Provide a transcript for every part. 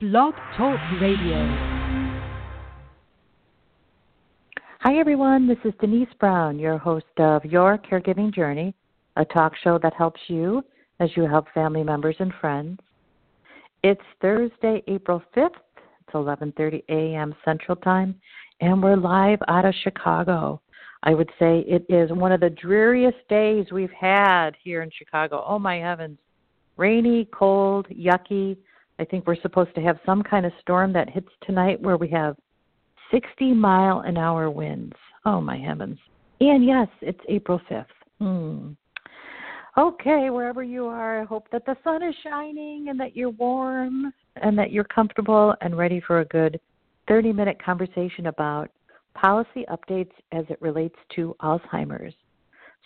Blog Talk Radio. Hi, everyone. This is Denise Brown, your host of Your Caregiving Journey, a talk show that helps you as you help family members and friends. It's Thursday, April 5th. It's 11:30 a.m. Central Time, and we're live out of Chicago. I would say it is one of the dreariest days we've had here in Chicago. Oh my heavens. Rainy, cold, yucky. I think we're supposed to have some kind of storm that hits tonight where we have 60 mile an hour winds. Oh my heavens. And yes, it's April 5th. Hmm. Okay, wherever you are, I hope that the sun is shining and that you're warm and that you're comfortable and ready for a good 30 minute conversation about policy updates as it relates to Alzheimer's.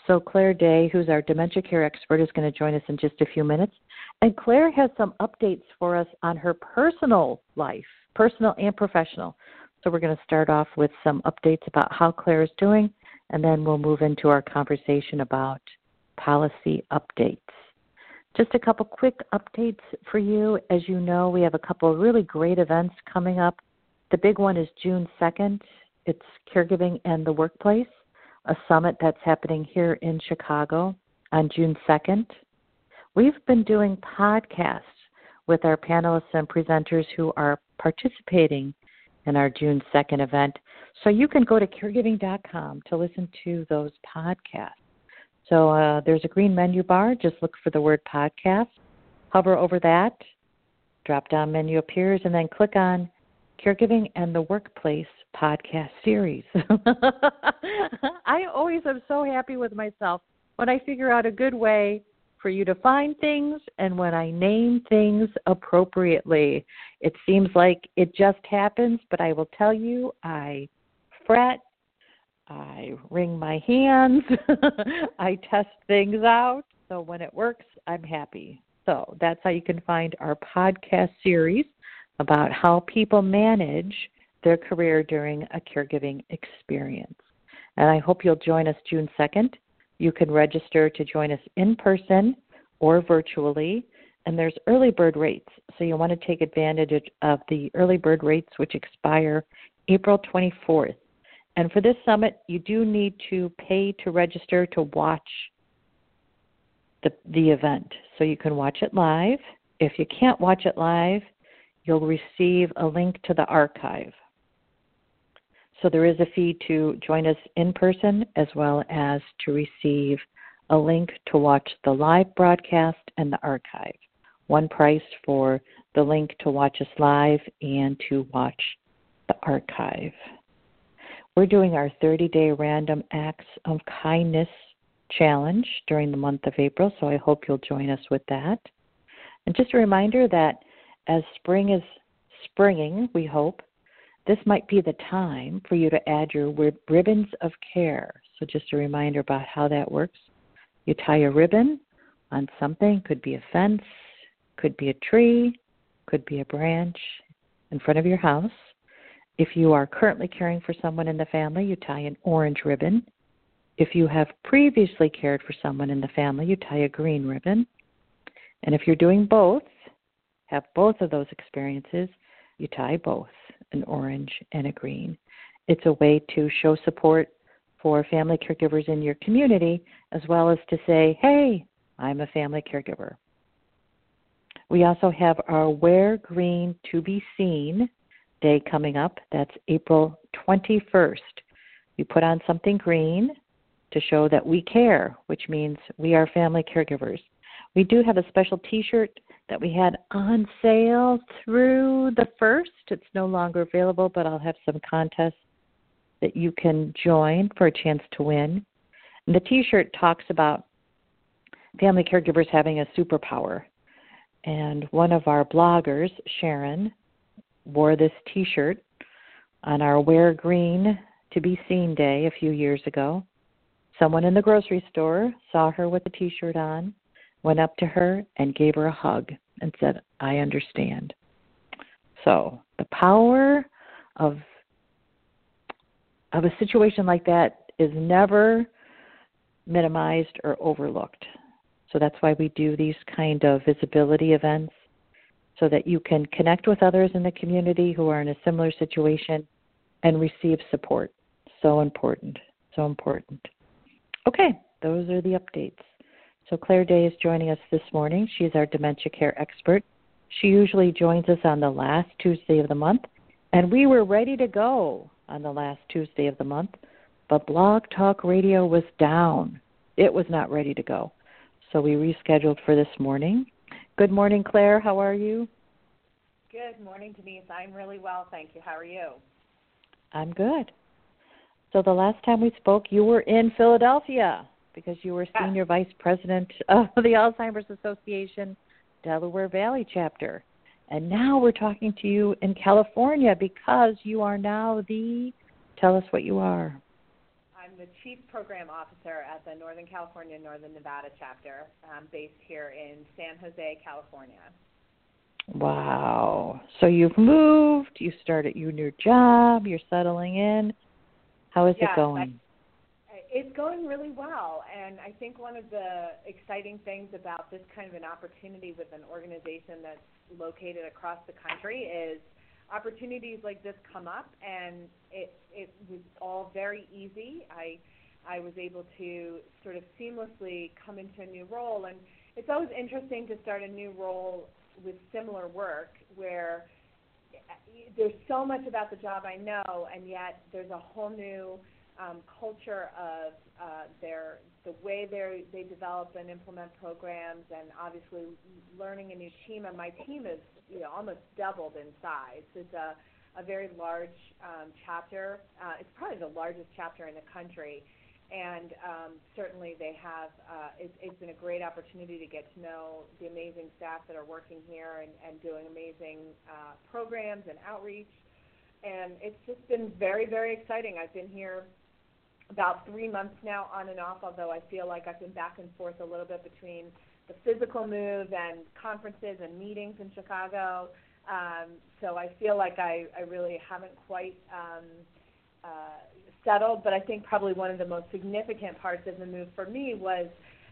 So, Claire Day, who's our dementia care expert, is going to join us in just a few minutes. And Claire has some updates for us on her personal life, personal and professional. So, we're going to start off with some updates about how Claire is doing, and then we'll move into our conversation about policy updates. Just a couple quick updates for you. As you know, we have a couple of really great events coming up. The big one is June 2nd it's Caregiving and the Workplace, a summit that's happening here in Chicago on June 2nd. We've been doing podcasts with our panelists and presenters who are participating in our June 2nd event. So you can go to caregiving.com to listen to those podcasts. So uh, there's a green menu bar. Just look for the word podcast. Hover over that. Drop down menu appears, and then click on Caregiving and the Workplace podcast series. I always am so happy with myself when I figure out a good way for you to find things and when I name things appropriately. It seems like it just happens, but I will tell you, I fret, I wring my hands, I test things out. So when it works, I'm happy. So that's how you can find our podcast series about how people manage their career during a caregiving experience. And I hope you'll join us June 2nd. You can register to join us in person or virtually, and there's early bird rates. So you'll want to take advantage of the early bird rates, which expire April 24th. And for this summit, you do need to pay to register to watch the, the event. So you can watch it live. If you can't watch it live, you'll receive a link to the archive. So there is a fee to join us in person as well as to receive a link to watch the live broadcast and the archive. One price for the link to watch us live and to watch the archive. We're doing our 30 day random acts of kindness challenge during the month of April, so I hope you'll join us with that. And just a reminder that as spring is springing, we hope, this might be the time for you to add your ribbons of care. So, just a reminder about how that works. You tie a ribbon on something, could be a fence, could be a tree, could be a branch in front of your house. If you are currently caring for someone in the family, you tie an orange ribbon. If you have previously cared for someone in the family, you tie a green ribbon. And if you're doing both, have both of those experiences, you tie both an orange and a green. It's a way to show support for family caregivers in your community, as well as to say, hey, I'm a family caregiver. We also have our Wear Green to Be Seen day coming up. That's April 21st. We put on something green to show that we care, which means we are family caregivers. We do have a special t shirt that we had on sale through the first. It's no longer available, but I'll have some contests that you can join for a chance to win. And the t shirt talks about family caregivers having a superpower. And one of our bloggers, Sharon, wore this t shirt on our Wear Green to Be Seen Day a few years ago. Someone in the grocery store saw her with the t shirt on, went up to her, and gave her a hug and said, I understand. So the power of of a situation like that is never minimized or overlooked. So that's why we do these kind of visibility events so that you can connect with others in the community who are in a similar situation and receive support. So important. So important. Okay, those are the updates. So Claire Day is joining us this morning. She's our dementia care expert. She usually joins us on the last Tuesday of the month, and we were ready to go on the last Tuesday of the month, but Blog Talk Radio was down. It was not ready to go. So we rescheduled for this morning. Good morning, Claire. How are you? Good morning, Denise. I'm really well, thank you. How are you? I'm good. So the last time we spoke, you were in Philadelphia because you were senior vice president of the Alzheimer's Association Delaware Valley chapter. And now we're talking to you in California because you are now the tell us what you are. I'm the chief program officer at the Northern California Northern Nevada chapter um, based here in San Jose, California. Wow. So you've moved, you started your new job, you're settling in. How is yes, it going? It's going really well. And I think one of the exciting things about this kind of an opportunity with an organization that's located across the country is opportunities like this come up and it it was all very easy. I I was able to sort of seamlessly come into a new role and it's always interesting to start a new role with similar work where eh, there's so much about the job I know, and yet there's a whole new um, culture of uh, their the way they they develop and implement programs, and obviously learning a new team. And my team is you know almost doubled in size. It's a a very large um, chapter. Uh, it's probably the largest chapter in the country and um, certainly they have. Uh, it, it's been a great opportunity to get to know the amazing staff that are working here and, and doing amazing uh, programs and outreach. And it's just been very, very exciting. I've been here about three months now, on and off. Although I feel like I've been back and forth a little bit between the physical move and conferences and meetings in Chicago. Um, so I feel like I, I really haven't quite. Um, uh, settled, but I think probably one of the most significant parts of the move for me was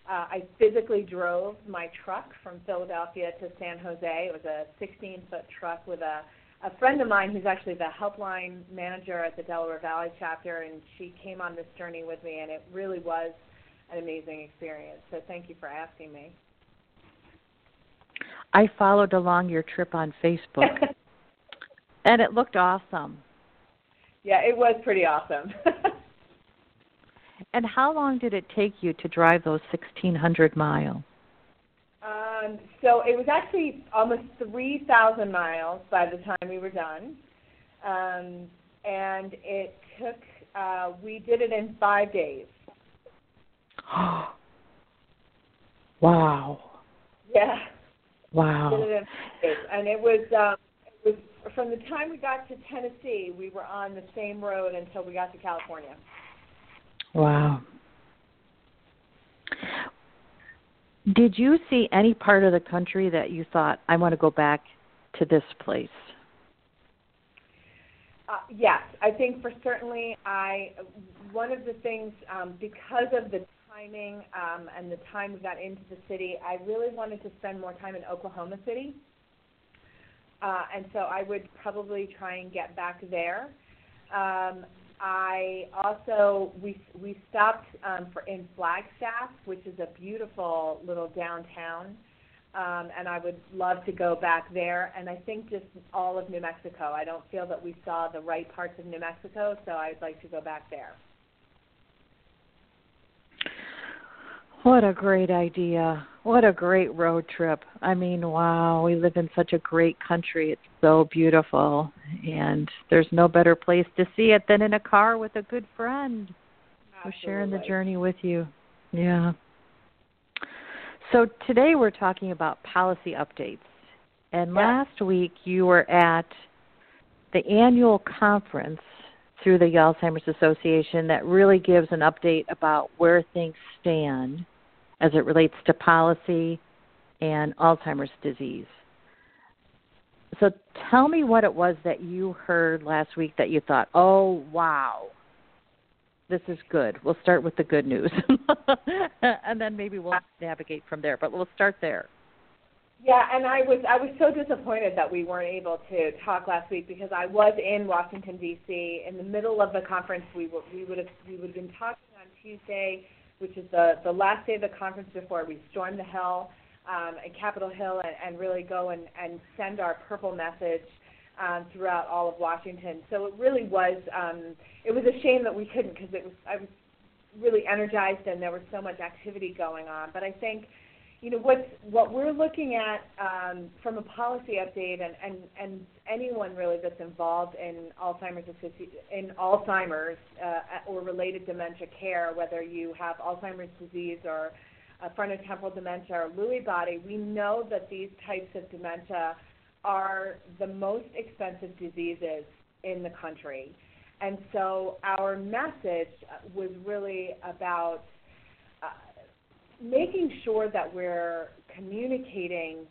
uh, I physically drove my truck from Philadelphia to San Jose. It was a 16 foot truck with a, a friend of mine who's actually the helpline manager at the Delaware Valley chapter, and she came on this journey with me, and it really was an amazing experience. So thank you for asking me. I followed along your trip on Facebook, and it looked awesome yeah, it was pretty awesome. and how long did it take you to drive those 1,600 miles? Um, so it was actually almost 3,000 miles by the time we were done. Um, and it took, uh, we did it in five days. wow. Yeah. Wow. It in five days. And it was, um, it was from the time we got to Tennessee, we were on the same road until we got to California. Wow. Did you see any part of the country that you thought, I want to go back to this place? Uh, yes, I think for certainly I one of the things um, because of the timing um, and the time we got into the city, I really wanted to spend more time in Oklahoma City. Uh, and so I would probably try and get back there. Um, I also we we stopped um, for in Flagstaff, which is a beautiful little downtown, um, and I would love to go back there. And I think just all of New Mexico. I don't feel that we saw the right parts of New Mexico, so I'd like to go back there. What a great idea. What a great road trip. I mean, wow, we live in such a great country. It's so beautiful. And there's no better place to see it than in a car with a good friend who's sharing the journey with you. Yeah. So today we're talking about policy updates. And last week you were at the annual conference through the Alzheimer's Association that really gives an update about where things stand as it relates to policy and Alzheimer's disease. So tell me what it was that you heard last week that you thought, oh, wow, this is good. We'll start with the good news. and then maybe we'll navigate from there, but we'll start there. Yeah, and I was I was so disappointed that we weren't able to talk last week because I was in Washington D.C. in the middle of the conference. We were, we would have we would have been talking on Tuesday, which is the the last day of the conference before we storm the Hill um, at Capitol Hill and, and really go and, and send our purple message um, throughout all of Washington. So it really was um, it was a shame that we couldn't because it was I was really energized and there was so much activity going on. But I think you know what's what we're looking at um, from a policy update, and, and, and anyone really that's involved in Alzheimer's in Alzheimer's uh, or related dementia care, whether you have Alzheimer's disease or frontotemporal dementia or Lewy body, we know that these types of dementia are the most expensive diseases in the country, and so our message was really about making sure that we're communicating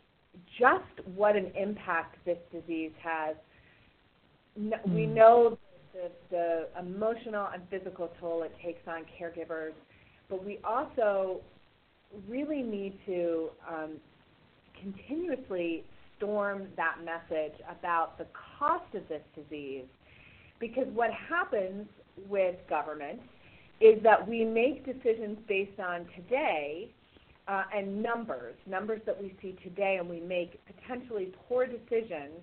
just what an impact this disease has. Mm. We know the, the emotional and physical toll it takes on caregivers, but we also really need to um, continuously storm that message about the cost of this disease. Because what happens with government is that we make decisions based on today uh, and numbers, numbers that we see today, and we make potentially poor decisions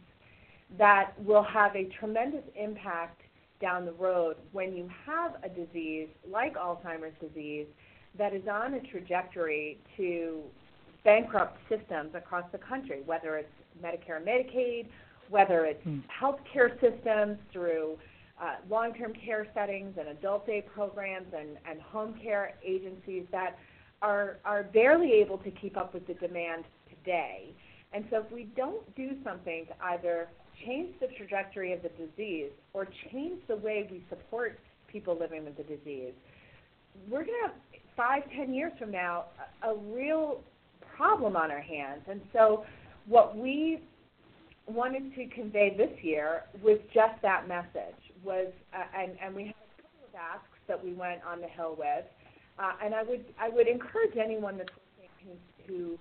that will have a tremendous impact down the road when you have a disease like Alzheimer's disease that is on a trajectory to bankrupt systems across the country, whether it's Medicare and Medicaid, whether it's mm. healthcare systems through uh, long-term care settings and adult day programs and, and home care agencies that are, are barely able to keep up with the demand today. And so if we don't do something to either change the trajectory of the disease or change the way we support people living with the disease, we're going to have five, ten years from now a, a real problem on our hands. And so what we wanted to convey this year was just that message was, uh, and, and we had a couple of asks that we went on the Hill with. Uh, and I would, I would encourage anyone that's listening who, who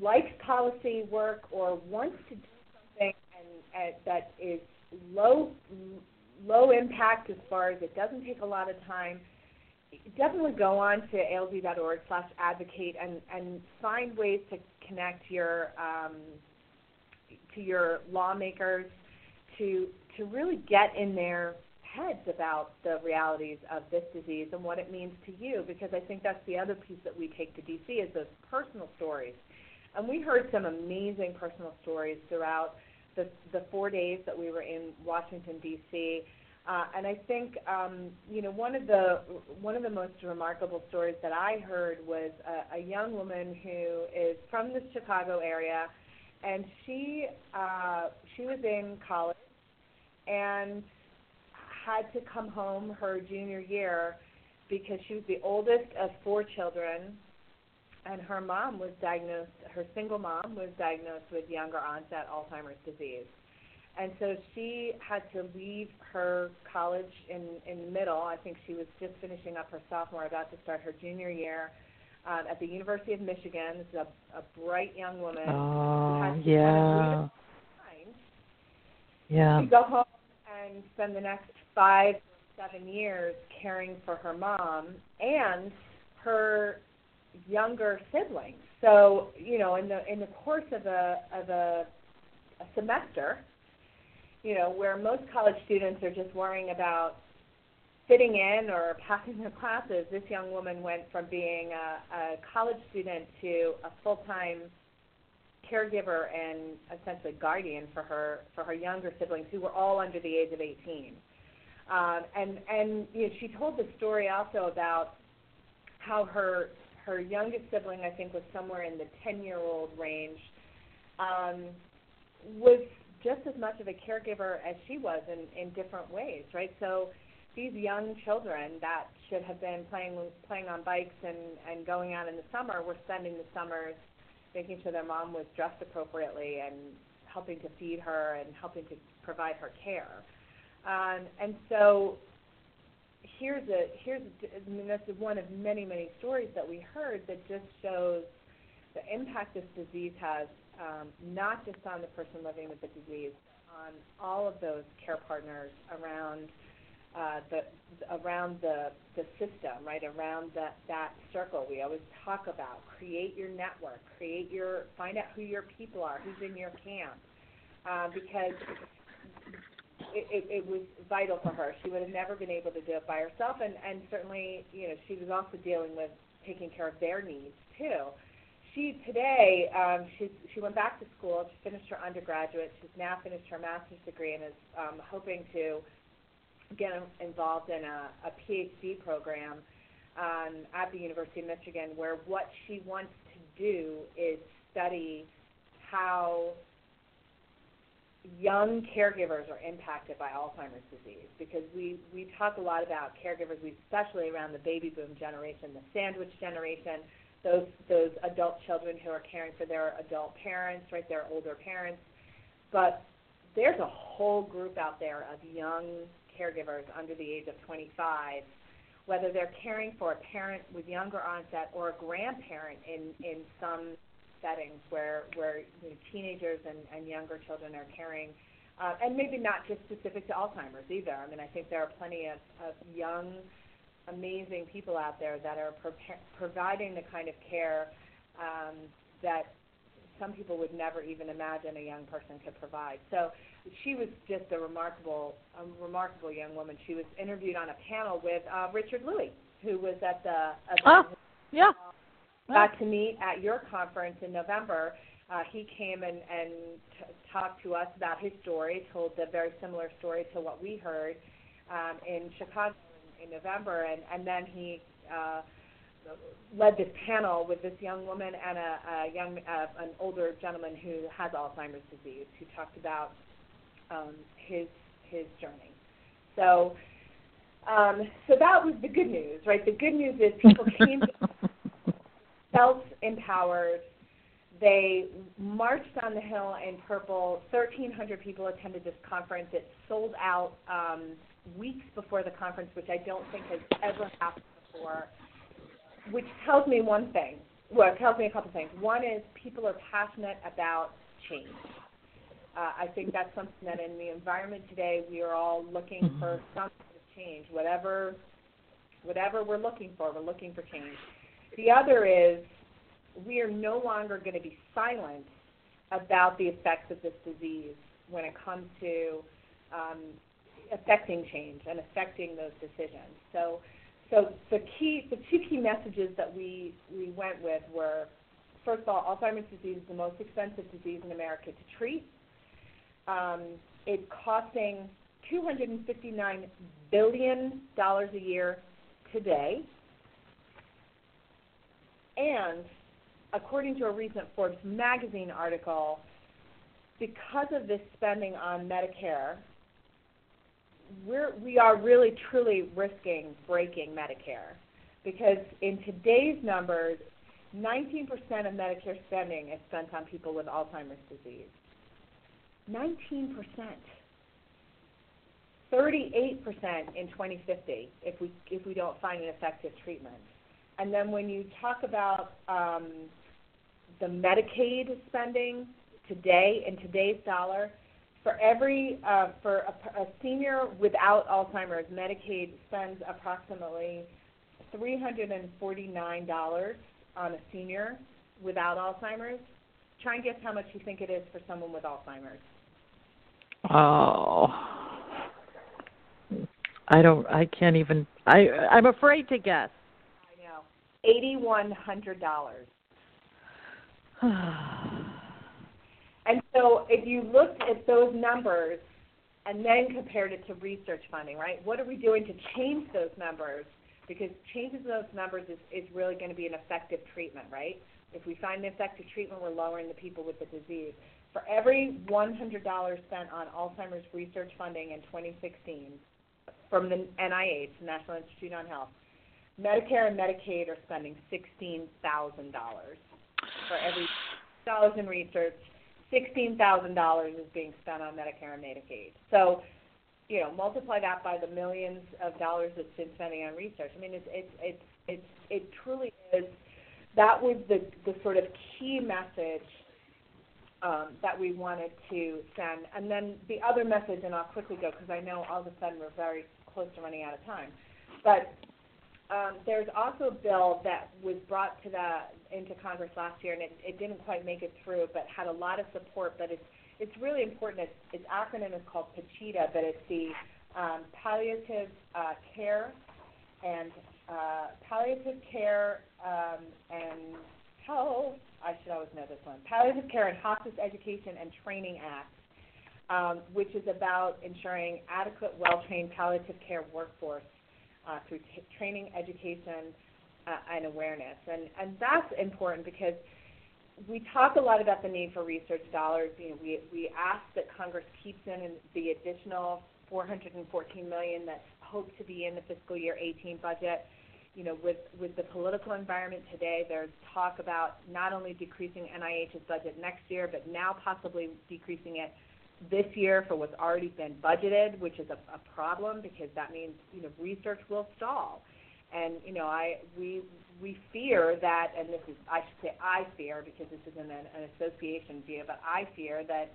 likes policy work or wants to do something and, and that is low, low impact as far as it doesn't take a lot of time, definitely go on to alz.org slash advocate and, and find ways to connect your um, to your lawmakers to to really get in their heads about the realities of this disease and what it means to you because I think that's the other piece that we take to DC is those personal stories. And we heard some amazing personal stories throughout the, the four days that we were in Washington D.C. Uh, and I think um, you know one of the one of the most remarkable stories that I heard was a, a young woman who is from the Chicago area, and she uh, she was in college and had to come home her junior year because she was the oldest of four children and her mom was diagnosed her single mom was diagnosed with younger onset Alzheimer's disease. And so she had to leave her college in in the middle. I think she was just finishing up her sophomore, about to start her junior year um, at the University of Michigan. This is a, a bright young woman. Oh, yeah. Yeah. To go home and spend the next five, seven years caring for her mom and her younger siblings. So, you know, in the in the course of a of a, a semester, you know, where most college students are just worrying about fitting in or passing their classes, this young woman went from being a, a college student to a full time caregiver and essentially guardian for her for her younger siblings who were all under the age of 18. Um, and and you know, she told the story also about how her her youngest sibling, I think, was somewhere in the 10 year old range, um, was just as much of a caregiver as she was in, in different ways, right? So these young children that should have been playing playing on bikes and, and going out in the summer were spending the summers making sure their mom was dressed appropriately and helping to feed her and helping to provide her care. Um, and so here's a here's I mean that's one of many many stories that we heard that just shows the impact this disease has um, not just on the person living with the disease, on all of those care partners around uh, the around the the system, right around that that circle. We always talk about create your network, create your find out who your people are, who's in your camp, uh, because it, it, it was vital for her. She would have never been able to do it by herself, and and certainly you know she was also dealing with taking care of their needs too. She today um, she she went back to school. She finished her undergraduate. She's now finished her master's degree and is um, hoping to get involved in a, a PhD program um, at the University of Michigan, where what she wants to do is study how young caregivers are impacted by Alzheimer's disease because we, we talk a lot about caregivers, especially around the baby boom generation, the sandwich generation, those those adult children who are caring for their adult parents, right, their older parents. But there's a whole group out there of young caregivers under the age of 25, whether they're caring for a parent with younger onset or a grandparent in, in some settings where, where you know, teenagers and, and younger children are caring, uh, and maybe not just specific to Alzheimer's either. I mean, I think there are plenty of, of young, amazing people out there that are pro- providing the kind of care um, that some people would never even imagine a young person could provide. So she was just a remarkable, a remarkable young woman. She was interviewed on a panel with uh, Richard Lui, who was at the event. Oh, yeah. Got to meet at your conference in November. Uh, he came and, and t- talked to us about his story, told a very similar story to what we heard um, in Chicago in, in November, and, and then he uh, led this panel with this young woman and a, a young, uh, an older gentleman who has Alzheimer's disease, who talked about um, his his journey. So, um, so that was the good news, right? The good news is people came self empowered. They marched on the hill in purple. 1,300 people attended this conference. It sold out um, weeks before the conference, which I don't think has ever happened before which tells me one thing. Well, it tells me a couple things. One is people are passionate about change. Uh, I think that's something that in the environment today we are all looking mm-hmm. for some kind of change, whatever whatever we're looking for. We're looking for change. The other is we are no longer going to be silent about the effects of this disease when it comes to um, affecting change and affecting those decisions. So so the key, the two key messages that we we went with were, first of all, Alzheimer's disease is the most expensive disease in America to treat. Um, it's costing 259 billion dollars a year today, and according to a recent Forbes magazine article, because of this spending on Medicare, we're we are really truly risking breaking Medicare because in today's numbers, 19% of Medicare spending is spent on people with Alzheimer's disease. 19%. 38% in 2050 if we if we don't find an effective treatment. And then when you talk about um, the Medicaid spending today in today's dollar, for every uh, for a, a senior without Alzheimer's, Medicaid spends approximately three hundred and forty nine dollars on a senior without Alzheimer's. Try and guess how much you think it is for someone with Alzheimer's. Oh, I don't. I can't even. I I'm afraid to guess. I know. Eighty one hundred dollars. And so if you looked at those numbers and then compared it to research funding, right, what are we doing to change those numbers? Because changing those numbers is, is really going to be an effective treatment, right? If we find an effective treatment, we're lowering the people with the disease. For every $100 spent on Alzheimer's research funding in 2016 from the NIH, the National Institute on Health, Medicare and Medicaid are spending $16,000 for every dollars in research $16,000 is being spent on Medicare and Medicaid. So, you know, multiply that by the millions of dollars that's been spending on research. I mean, it's it's it's it's it truly is. That was the the sort of key message um, that we wanted to send. And then the other message, and I'll quickly go because I know all of a sudden we're very close to running out of time. But um, there's also a bill that was brought to the into Congress last year, and it, it didn't quite make it through, but had a lot of support. But it's it's really important. Its, its acronym is called PCHETA, but it's the um, Palliative uh, Care and uh, Palliative Care um, and Health. I should always know this one. Palliative Care and Hospice Education and Training Act, um, which is about ensuring adequate, well-trained palliative care workforce uh, through t- training, education, uh, and awareness. And, and that's important because we talk a lot about the need for research dollars. You know, we, we ask that Congress keeps in the additional 414 million that's hoped to be in the fiscal year 18 budget. You know, with, with the political environment today, there's talk about not only decreasing NIH's budget next year, but now possibly decreasing it this year for what's already been budgeted, which is a, a problem because that means you know research will stall. And you know, I we we fear that, and this is I should say I fear because this isn't an, an association view, but I fear that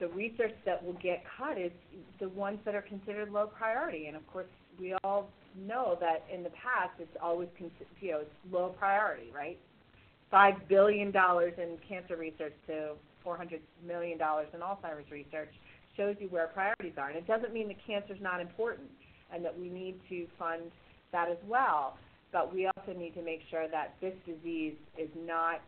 the research that will get cut is the ones that are considered low priority. And of course, we all know that in the past it's always you know it's low priority, right? Five billion dollars in cancer research to $400 million in Alzheimer's research shows you where priorities are. And it doesn't mean that cancer is not important and that we need to fund that as well. But we also need to make sure that this disease is not,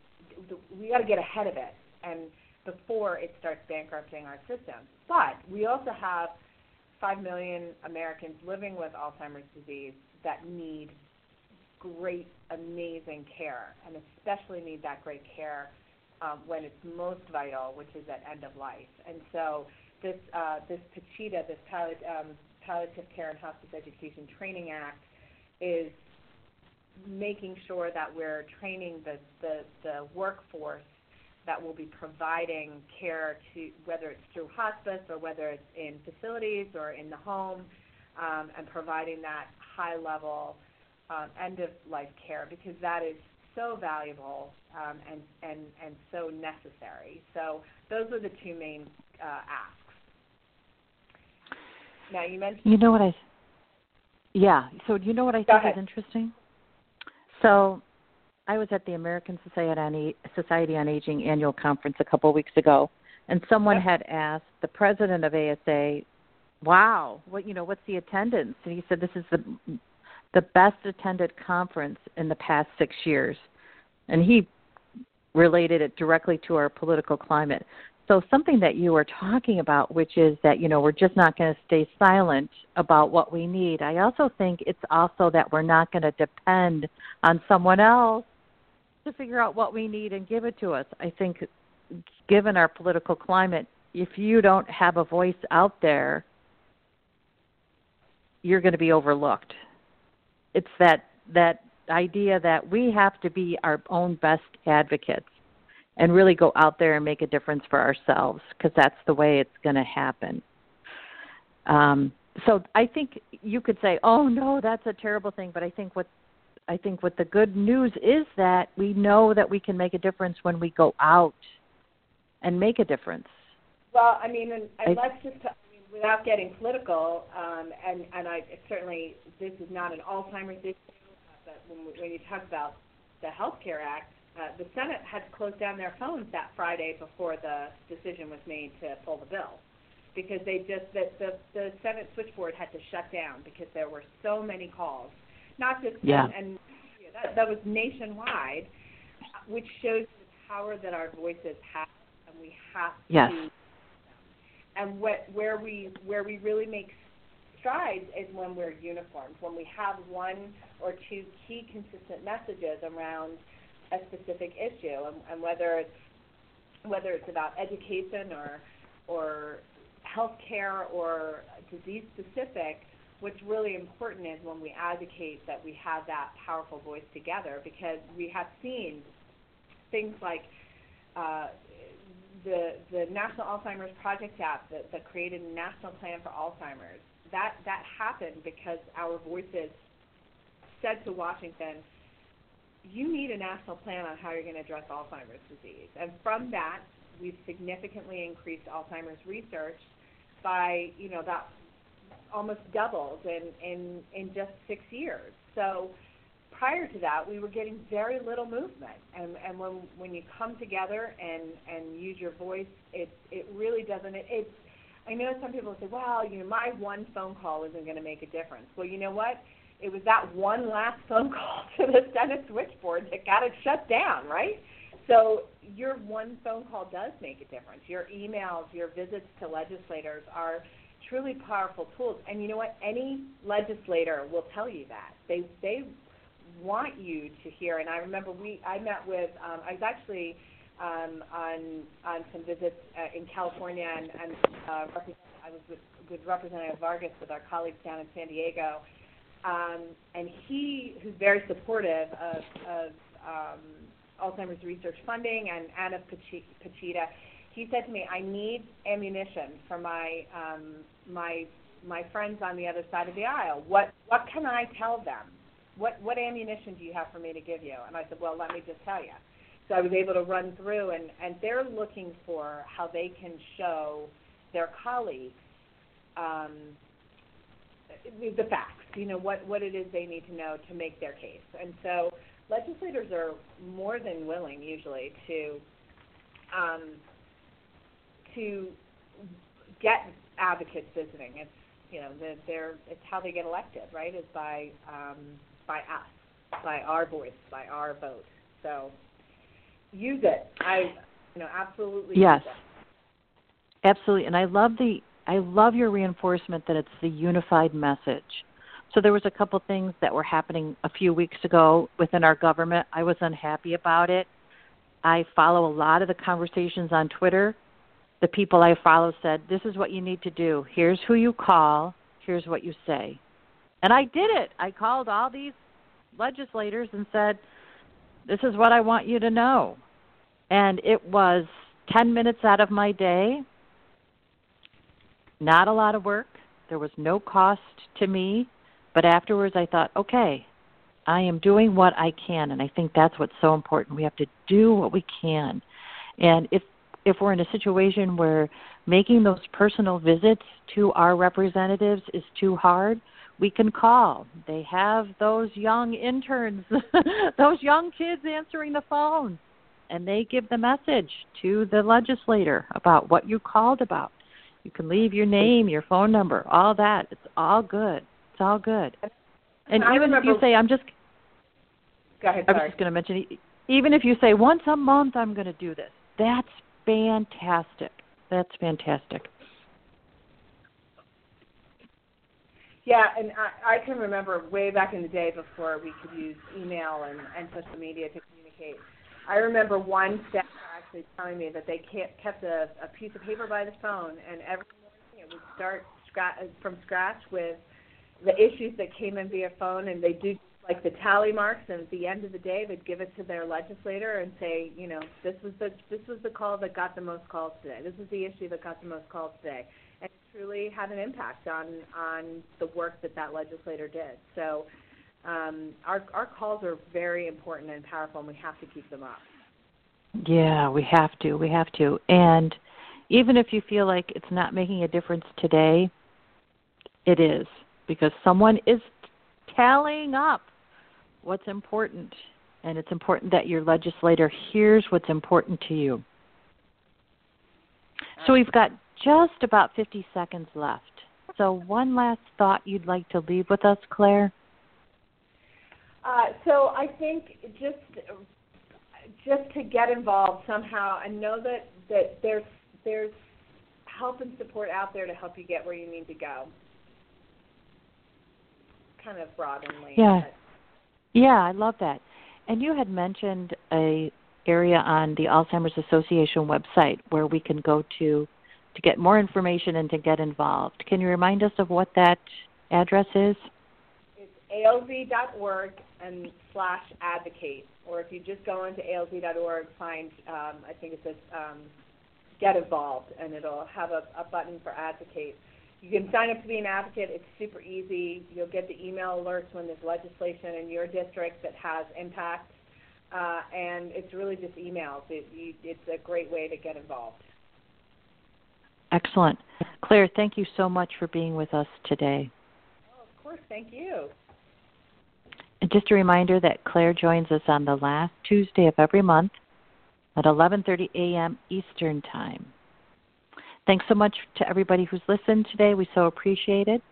we got to get ahead of it and before it starts bankrupting our system. But we also have 5 million Americans living with Alzheimer's disease that need great, amazing care, and especially need that great care um, when it's most vital, which is at end of life. And so this uh, this PCHETA, this palliative, um, Palliative Care and Hospice Education Training Act, is making sure that we're training the, the, the workforce that will be providing care to whether it's through hospice or whether it's in facilities or in the home, um, and providing that high level um, end of life care because that is so valuable um, and, and, and so necessary. So those are the two main uh, asks. Now you mentioned. You know what I? Yeah. So you know what I think is interesting. So, I was at the American Society on, Society on Aging annual conference a couple of weeks ago, and someone yep. had asked the president of ASA, "Wow, what you know? What's the attendance?" And he said, "This is the the best attended conference in the past six years. And he related it directly to our political climate. So something that you were talking about, which is that, you know, we're just not going to stay silent about what we need. I also think it's also that we're not going to depend on someone else to figure out what we need and give it to us. I think given our political climate, if you don't have a voice out there, you're going to be overlooked it's that that idea that we have to be our own best advocates and really go out there and make a difference for ourselves because that's the way it's going to happen. Um, so I think you could say, "Oh no, that's a terrible thing," but I think what I think what the good news is that we know that we can make a difference when we go out and make a difference. Well, I mean, and, and I, let's just without getting political, um, and and I certainly this is not an Alzheimer's issue, but when, when you talk about the Health Care Act, uh, the Senate had closed down their phones that Friday before the decision was made to pull the bill, because they just the the, the Senate switchboard had to shut down because there were so many calls, not just yeah. and, and that, that was nationwide, which shows the power that our voices have, and we have yes. to and what, where we where we really make strides is when we're uniformed, when we have one or two key consistent messages around a specific issue, and, and whether it's whether it's about education or or healthcare or disease specific. What's really important is when we advocate that we have that powerful voice together because we have seen things like uh, the the National Alzheimer's Project app that, that created a national plan for Alzheimer's. That that happened because our voices said to Washington, you need a national plan on how you're going to address Alzheimer's disease. And from that, we've significantly increased Alzheimer's research by, you know, that almost doubled in, in, in just six years. So prior to that, we were getting very little movement. And, and when, when you come together and, and use your voice, it, it really doesn't, it, it's, I know some people say, well, you know, my one phone call isn't going to make a difference. Well, you know what? It was that one last phone call to the Senate switchboard that got it shut down, right? So your one phone call does make a difference. Your emails, your visits to legislators are truly powerful tools. And you know what? Any legislator will tell you that. They they want you to hear. And I remember we I met with um, I was actually um, on on some visits uh, in California and, and uh, I was with, with Representative Vargas with our colleagues down in San Diego, um, and he who's very supportive of, of um, Alzheimer's research funding and Anna PCHETA. He said to me, "I need ammunition for my um, my my friends on the other side of the aisle. What what can I tell them? What what ammunition do you have for me to give you?" And I said, "Well, let me just tell you." So I was able to run through, and and they're looking for how they can show their colleagues um, the facts. You know what what it is they need to know to make their case, and so legislators are more than willing usually to um, to get advocates visiting. It's you know the, they're it's how they get elected, right? Is by um, by us, by our voice, by our vote. So use it. I you know absolutely yes. Absolutely, and I love the I love your reinforcement that it's the unified message. So there was a couple things that were happening a few weeks ago within our government. I was unhappy about it. I follow a lot of the conversations on Twitter. The people I follow said, "This is what you need to do. Here's who you call. Here's what you say." And I did it. I called all these legislators and said, "This is what I want you to know." And it was 10 minutes out of my day. Not a lot of work. There was no cost to me. But afterwards, I thought, okay, I am doing what I can, and I think that's what's so important. We have to do what we can, and if if we're in a situation where making those personal visits to our representatives is too hard, we can call. They have those young interns, those young kids answering the phone, and they give the message to the legislator about what you called about. You can leave your name, your phone number, all that. It's all good. It's all good. And I even remember, if you say, I'm just. Go ahead. I was just going to mention, even if you say once a month I'm going to do this, that's fantastic. That's fantastic. Yeah, and I, I can remember way back in the day before we could use email and, and social media to communicate. I remember one staff actually telling me that they kept a, a piece of paper by the phone, and every morning it would start scra- from scratch with the issues that came in via phone, and they do like the tally marks, and at the end of the day, they'd give it to their legislator and say, you know, this was the this was the call that got the most calls today. This was the issue that got the most calls today, and it truly had an impact on on the work that that legislator did. So. Um, our our calls are very important and powerful, and we have to keep them up. Yeah, we have to. We have to. And even if you feel like it's not making a difference today, it is because someone is tallying up what's important. And it's important that your legislator hears what's important to you. So we've got just about 50 seconds left. So, one last thought you'd like to leave with us, Claire? Uh, so, I think just just to get involved somehow and know that, that there's there's help and support out there to help you get where you need to go kind of broadly. Yeah. Yeah, I love that. And you had mentioned a area on the Alzheimer's Association website where we can go to to get more information and to get involved. Can you remind us of what that address is? It's alz.org and slash advocate. Or if you just go into alz.org, find, um, I think it says um, get involved, and it'll have a, a button for advocate. You can sign up to be an advocate. It's super easy. You'll get the email alerts when there's legislation in your district that has impact. uh, and it's really just emails. It, you, it's a great way to get involved. Excellent. Claire, thank you so much for being with us today. Oh, of course, thank you. And just a reminder that Claire joins us on the last Tuesday of every month at 11:30 a.m. Eastern Time. Thanks so much to everybody who's listened today. We so appreciate it.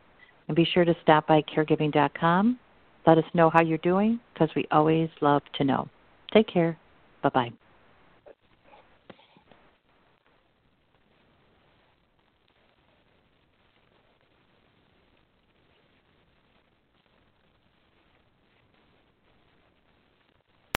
And be sure to stop by caregiving.com. Let us know how you're doing because we always love to know. Take care. Bye bye.